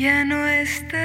ya no estás.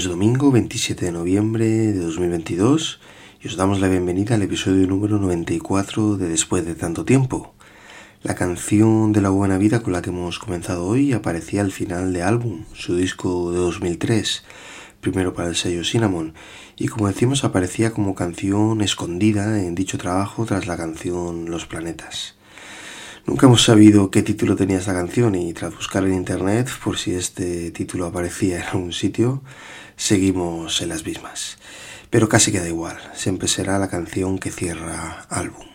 Es domingo 27 de noviembre de 2022 y os damos la bienvenida al episodio número 94 de Después de tanto tiempo. La canción de la buena vida con la que hemos comenzado hoy aparecía al final de álbum, su disco de 2003, primero para el sello Cinnamon, y como decimos aparecía como canción escondida en dicho trabajo tras la canción Los Planetas. Nunca hemos sabido qué título tenía esta canción y tras buscar en internet por si este título aparecía en algún sitio, seguimos en las mismas. Pero casi queda igual, siempre será la canción que cierra álbum.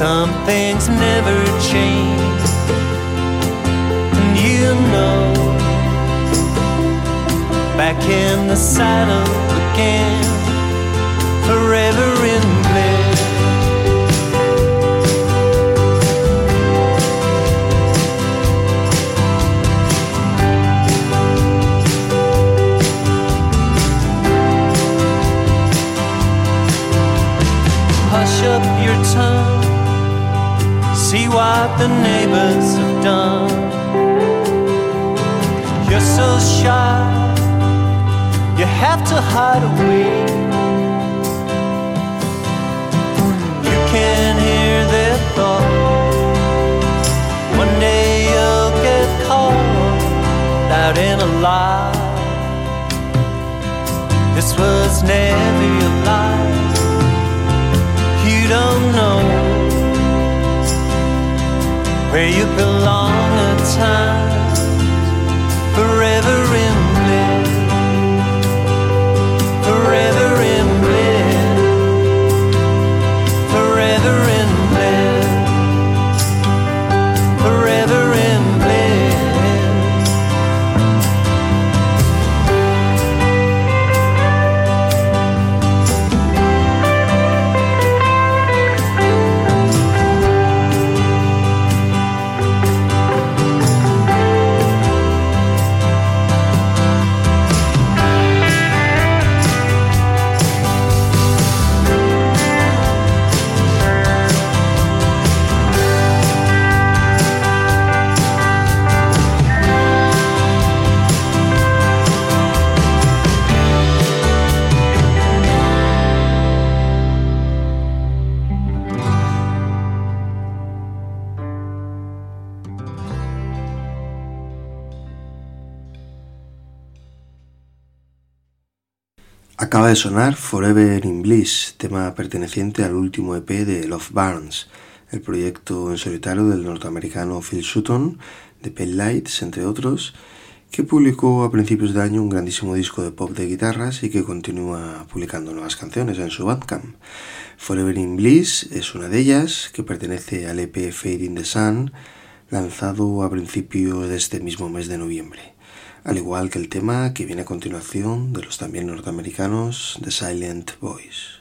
Some things never change. And you know, back in the saddle again, what the neighbors have done. You're so shy, you have to hide away. You can hear their thoughts. One day you'll get caught out in a lie. This was never your life where you belong at times, de sonar Forever in Bliss, tema perteneciente al último EP de Love Barnes, el proyecto en solitario del norteamericano Phil Sutton, de Pale Lights, entre otros, que publicó a principios de año un grandísimo disco de pop de guitarras y que continúa publicando nuevas canciones en su Bandcamp. Forever in Bliss es una de ellas, que pertenece al EP Fade in the Sun, lanzado a principios de este mismo mes de noviembre al igual que el tema que viene a continuación de los también norteamericanos The Silent Voice.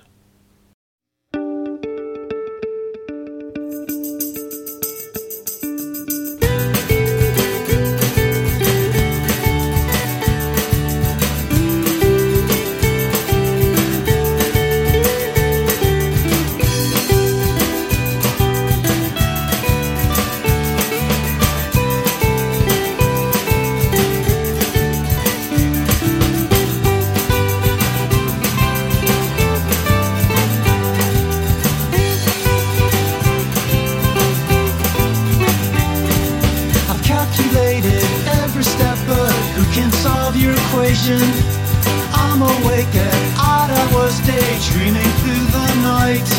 I'm awake at odd hours, daydreaming through the night.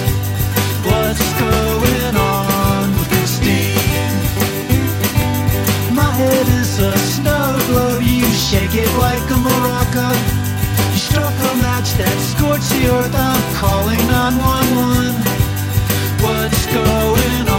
What's going on with Christine? My head is a snow globe, you shake it like a maraca. You struck a match that scorched the earth, I'm calling 911. What's going on?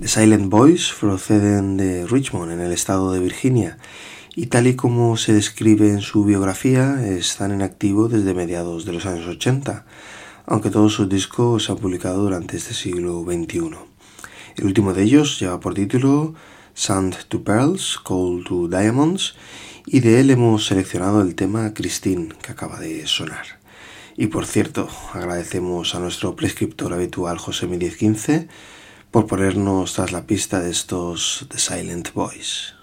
The Silent Boys proceden de Richmond, en el estado de Virginia, y tal y como se describe en su biografía, están en activo desde mediados de los años 80, aunque todos sus discos se han publicado durante este siglo XXI. El último de ellos lleva por título Sand to Pearls, Coal to Diamonds, y de él hemos seleccionado el tema Christine, que acaba de sonar. Y por cierto, agradecemos a nuestro prescriptor habitual José 1015 por ponernos tras la pista de estos The Silent Boys.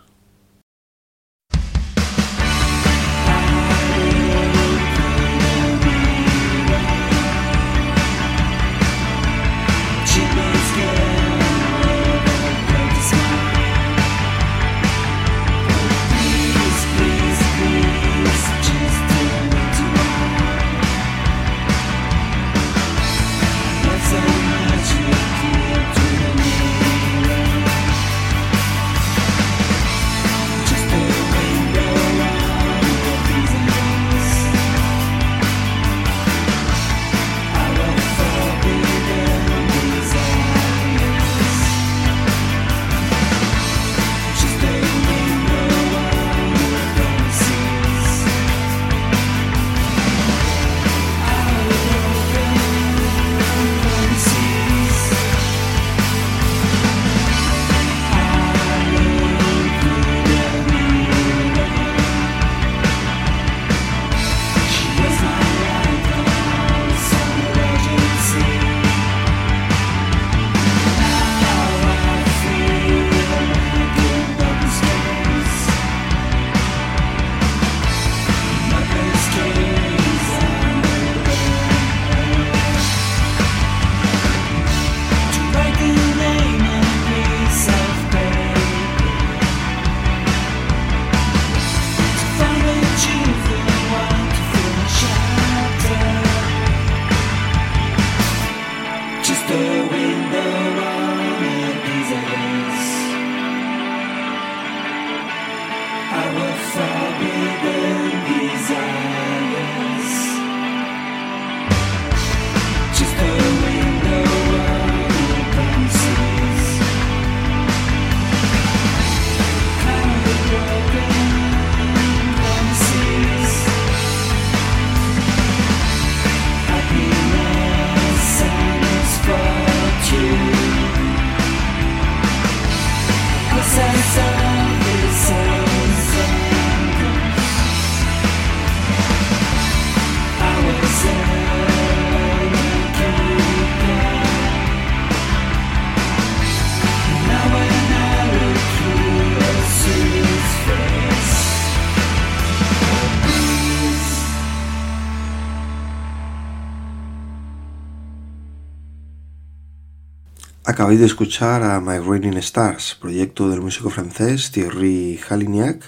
Acabáis de escuchar a My Raining Stars, proyecto del músico francés Thierry Halignac,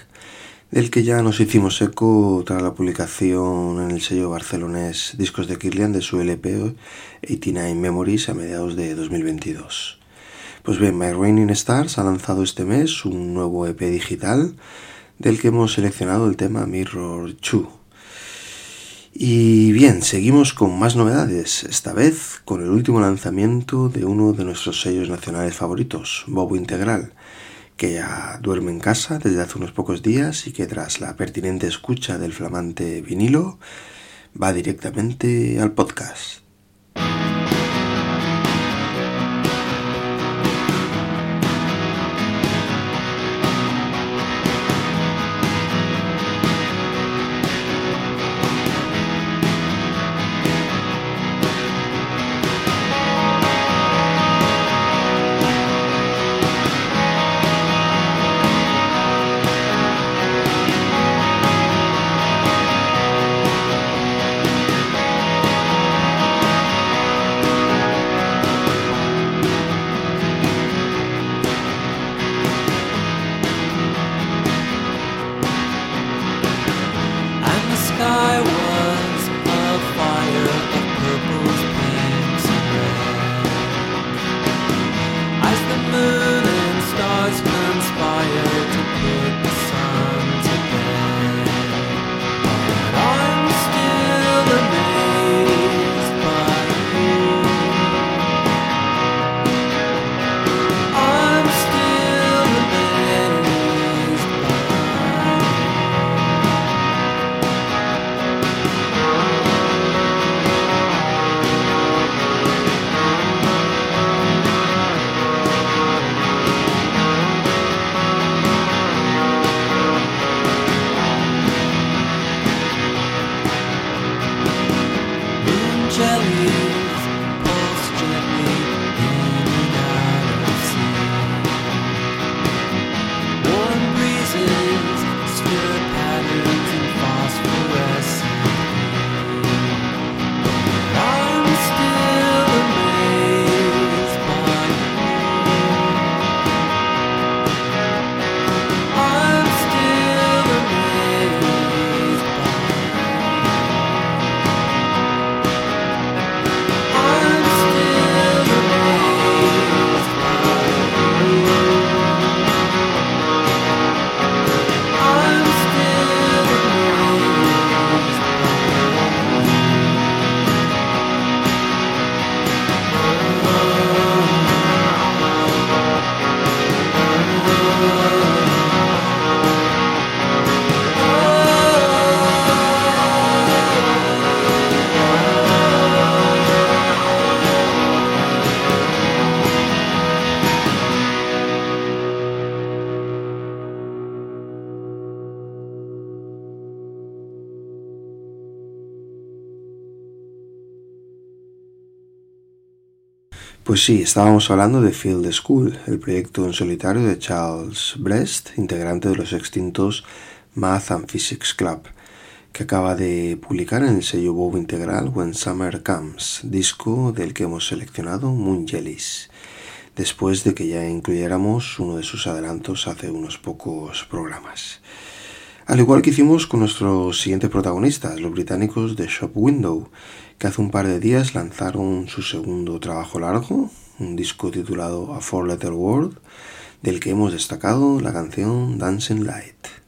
del que ya nos hicimos eco tras la publicación en el sello barcelonés Discos de Kirlian de su LP 89 Memories a mediados de 2022. Pues bien, My Raining Stars ha lanzado este mes un nuevo EP digital del que hemos seleccionado el tema Mirror 2. Y bien, seguimos con más novedades, esta vez con el último lanzamiento de uno de nuestros sellos nacionales favoritos, Bobo Integral, que ya duerme en casa desde hace unos pocos días y que tras la pertinente escucha del flamante vinilo va directamente al podcast. Pues sí, estábamos hablando de Field School, el proyecto en solitario de Charles Brest, integrante de los extintos Math and Physics Club, que acaba de publicar en el sello Bob Integral When Summer Comes, disco del que hemos seleccionado Moon Jellies, después de que ya incluyéramos uno de sus adelantos hace unos pocos programas. Al igual que hicimos con nuestros siguientes protagonistas, los británicos de Shop Window, que hace un par de días lanzaron su segundo trabajo largo, un disco titulado A Four Letter World, del que hemos destacado la canción Dancing Light.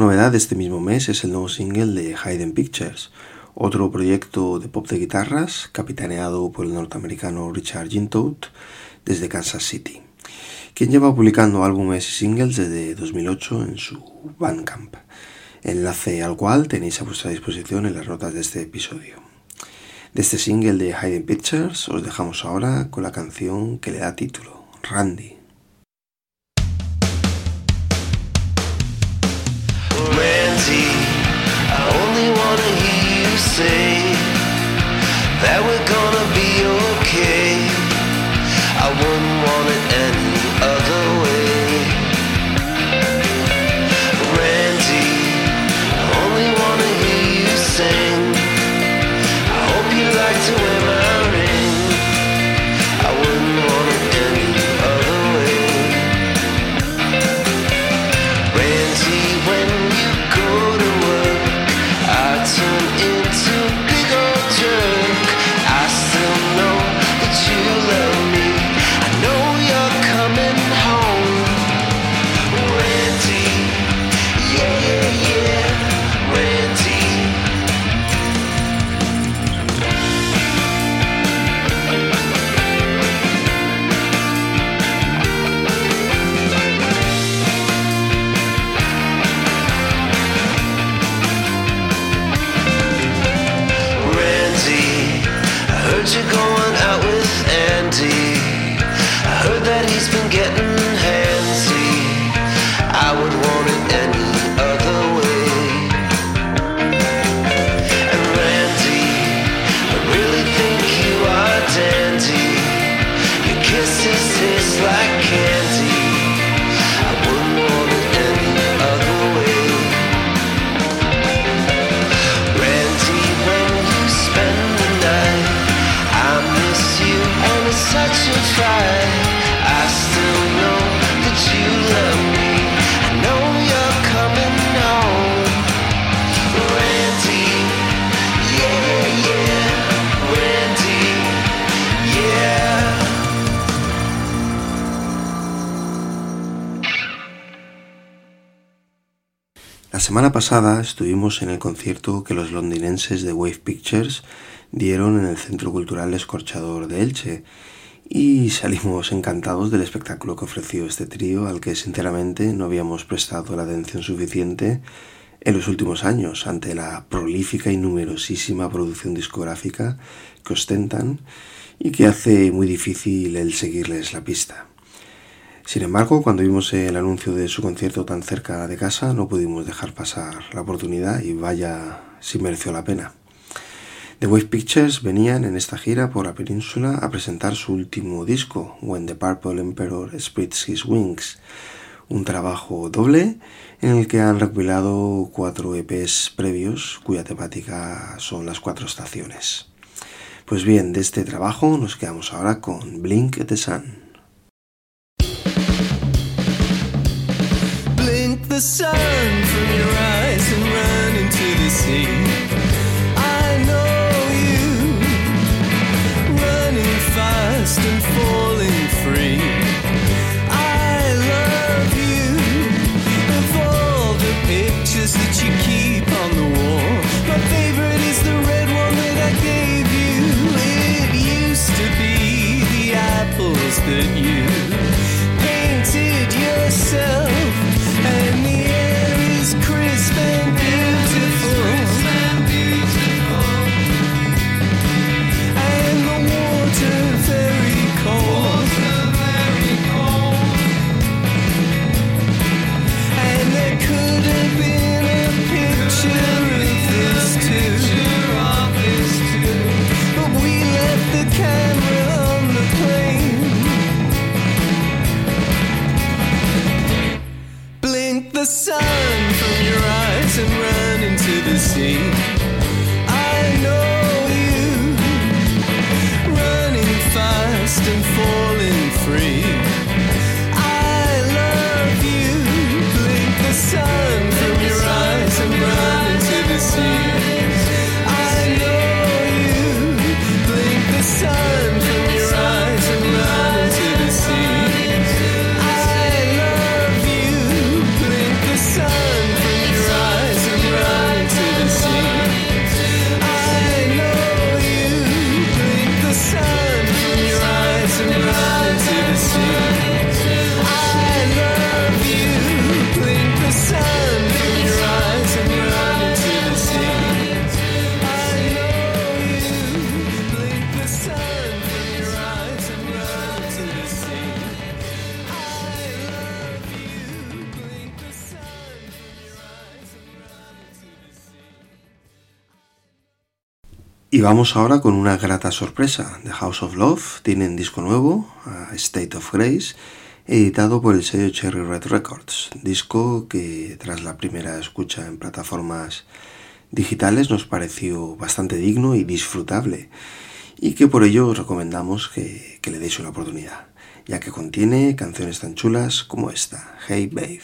Novedad de este mismo mes es el nuevo single de Hayden Pictures, otro proyecto de pop de guitarras capitaneado por el norteamericano Richard Jintout desde Kansas City, quien lleva publicando álbumes y singles desde 2008 en su Bandcamp, enlace al cual tenéis a vuestra disposición en las notas de este episodio. De este single de Hayden Pictures os dejamos ahora con la canción que le da título. Randy, say that we're gonna be okay. I wouldn't want it semana pasada estuvimos en el concierto que los londinenses de Wave Pictures dieron en el Centro Cultural Escorchador de Elche y salimos encantados del espectáculo que ofreció este trío al que sinceramente no habíamos prestado la atención suficiente en los últimos años ante la prolífica y numerosísima producción discográfica que ostentan y que hace muy difícil el seguirles la pista. Sin embargo, cuando vimos el anuncio de su concierto tan cerca de casa, no pudimos dejar pasar la oportunidad y vaya si mereció la pena. The Wave Pictures venían en esta gira por la península a presentar su último disco, When the Purple Emperor Spreads His Wings, un trabajo doble en el que han recopilado cuatro EPs previos cuya temática son las cuatro estaciones. Pues bien, de este trabajo nos quedamos ahora con Blink the Sun. Sun from your eyes and run into the sea. I know you, running fast and falling free. I love you, of all the pictures that you keep on the wall. My favorite is the red one that I gave you. It used to be the apples that Y vamos ahora con una grata sorpresa. The House of Love tienen disco nuevo, State of Grace, editado por el sello Cherry Red Records. Disco que tras la primera escucha en plataformas digitales nos pareció bastante digno y disfrutable. Y que por ello os recomendamos que, que le deis una oportunidad, ya que contiene canciones tan chulas como esta, Hey Babe.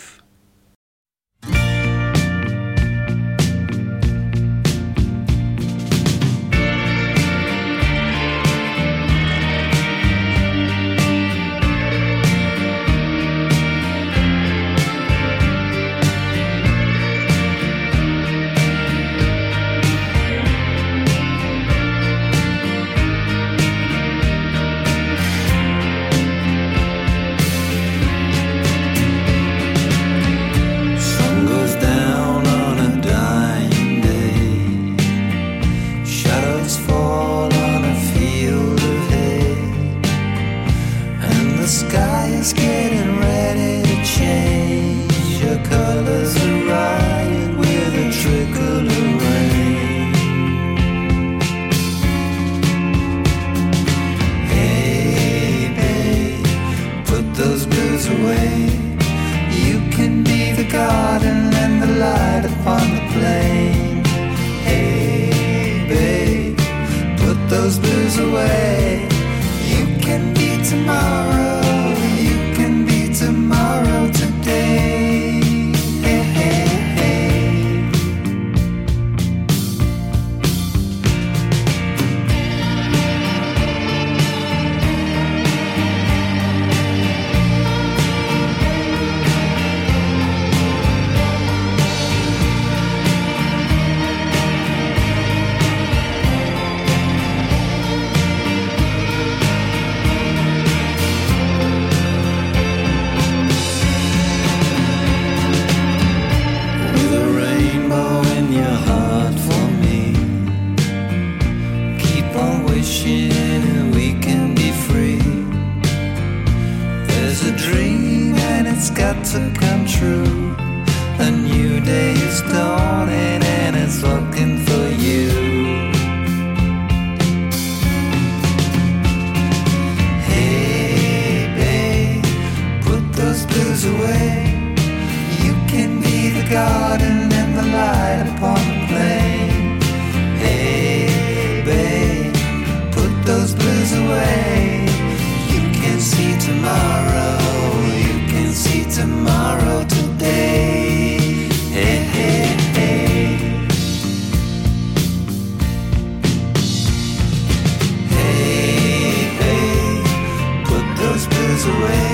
Away.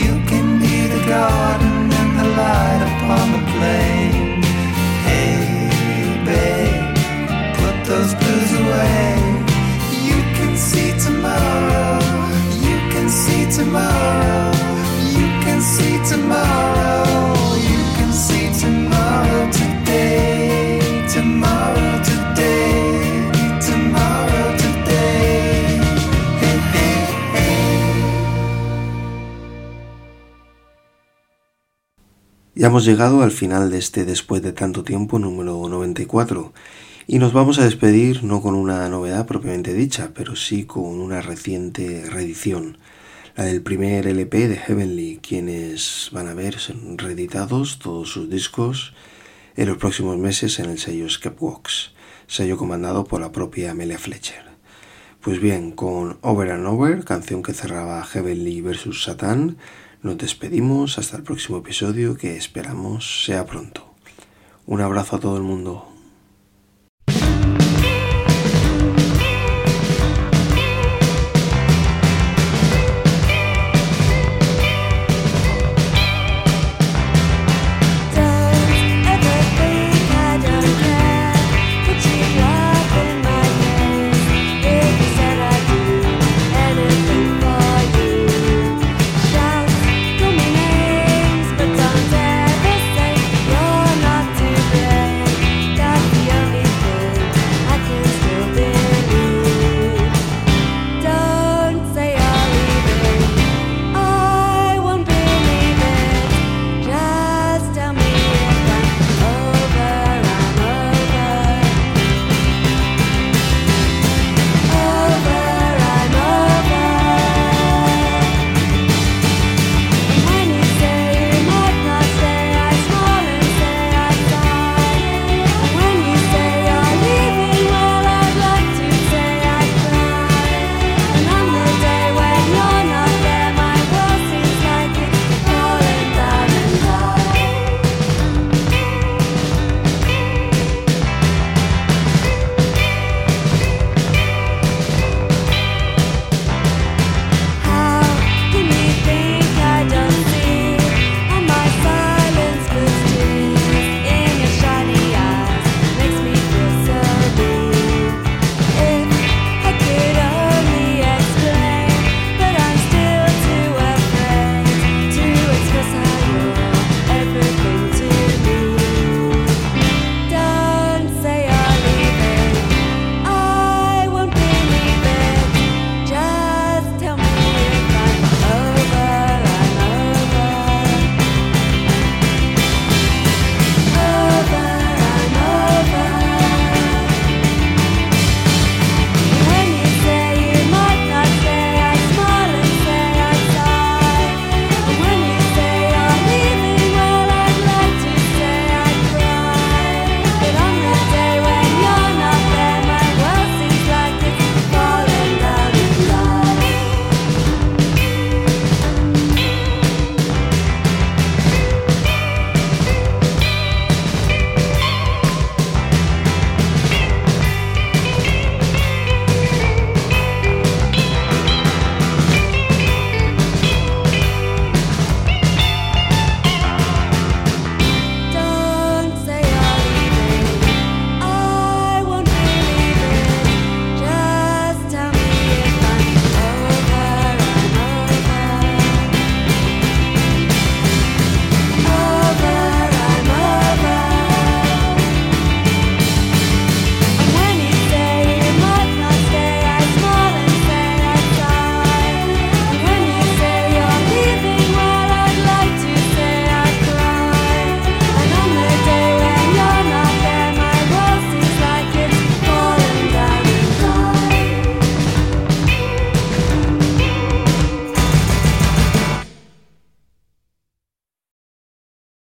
You can be the garden and the light upon the Ya hemos llegado al final de este después de tanto tiempo número 94 y nos vamos a despedir no con una novedad propiamente dicha, pero sí con una reciente reedición, la del primer LP de Heavenly, quienes van a ver reeditados todos sus discos en los próximos meses en el sello Skepworks, sello comandado por la propia Amelia Fletcher. Pues bien, con Over and Over, canción que cerraba Heavenly vs. Satan, nos despedimos hasta el próximo episodio que esperamos sea pronto. Un abrazo a todo el mundo.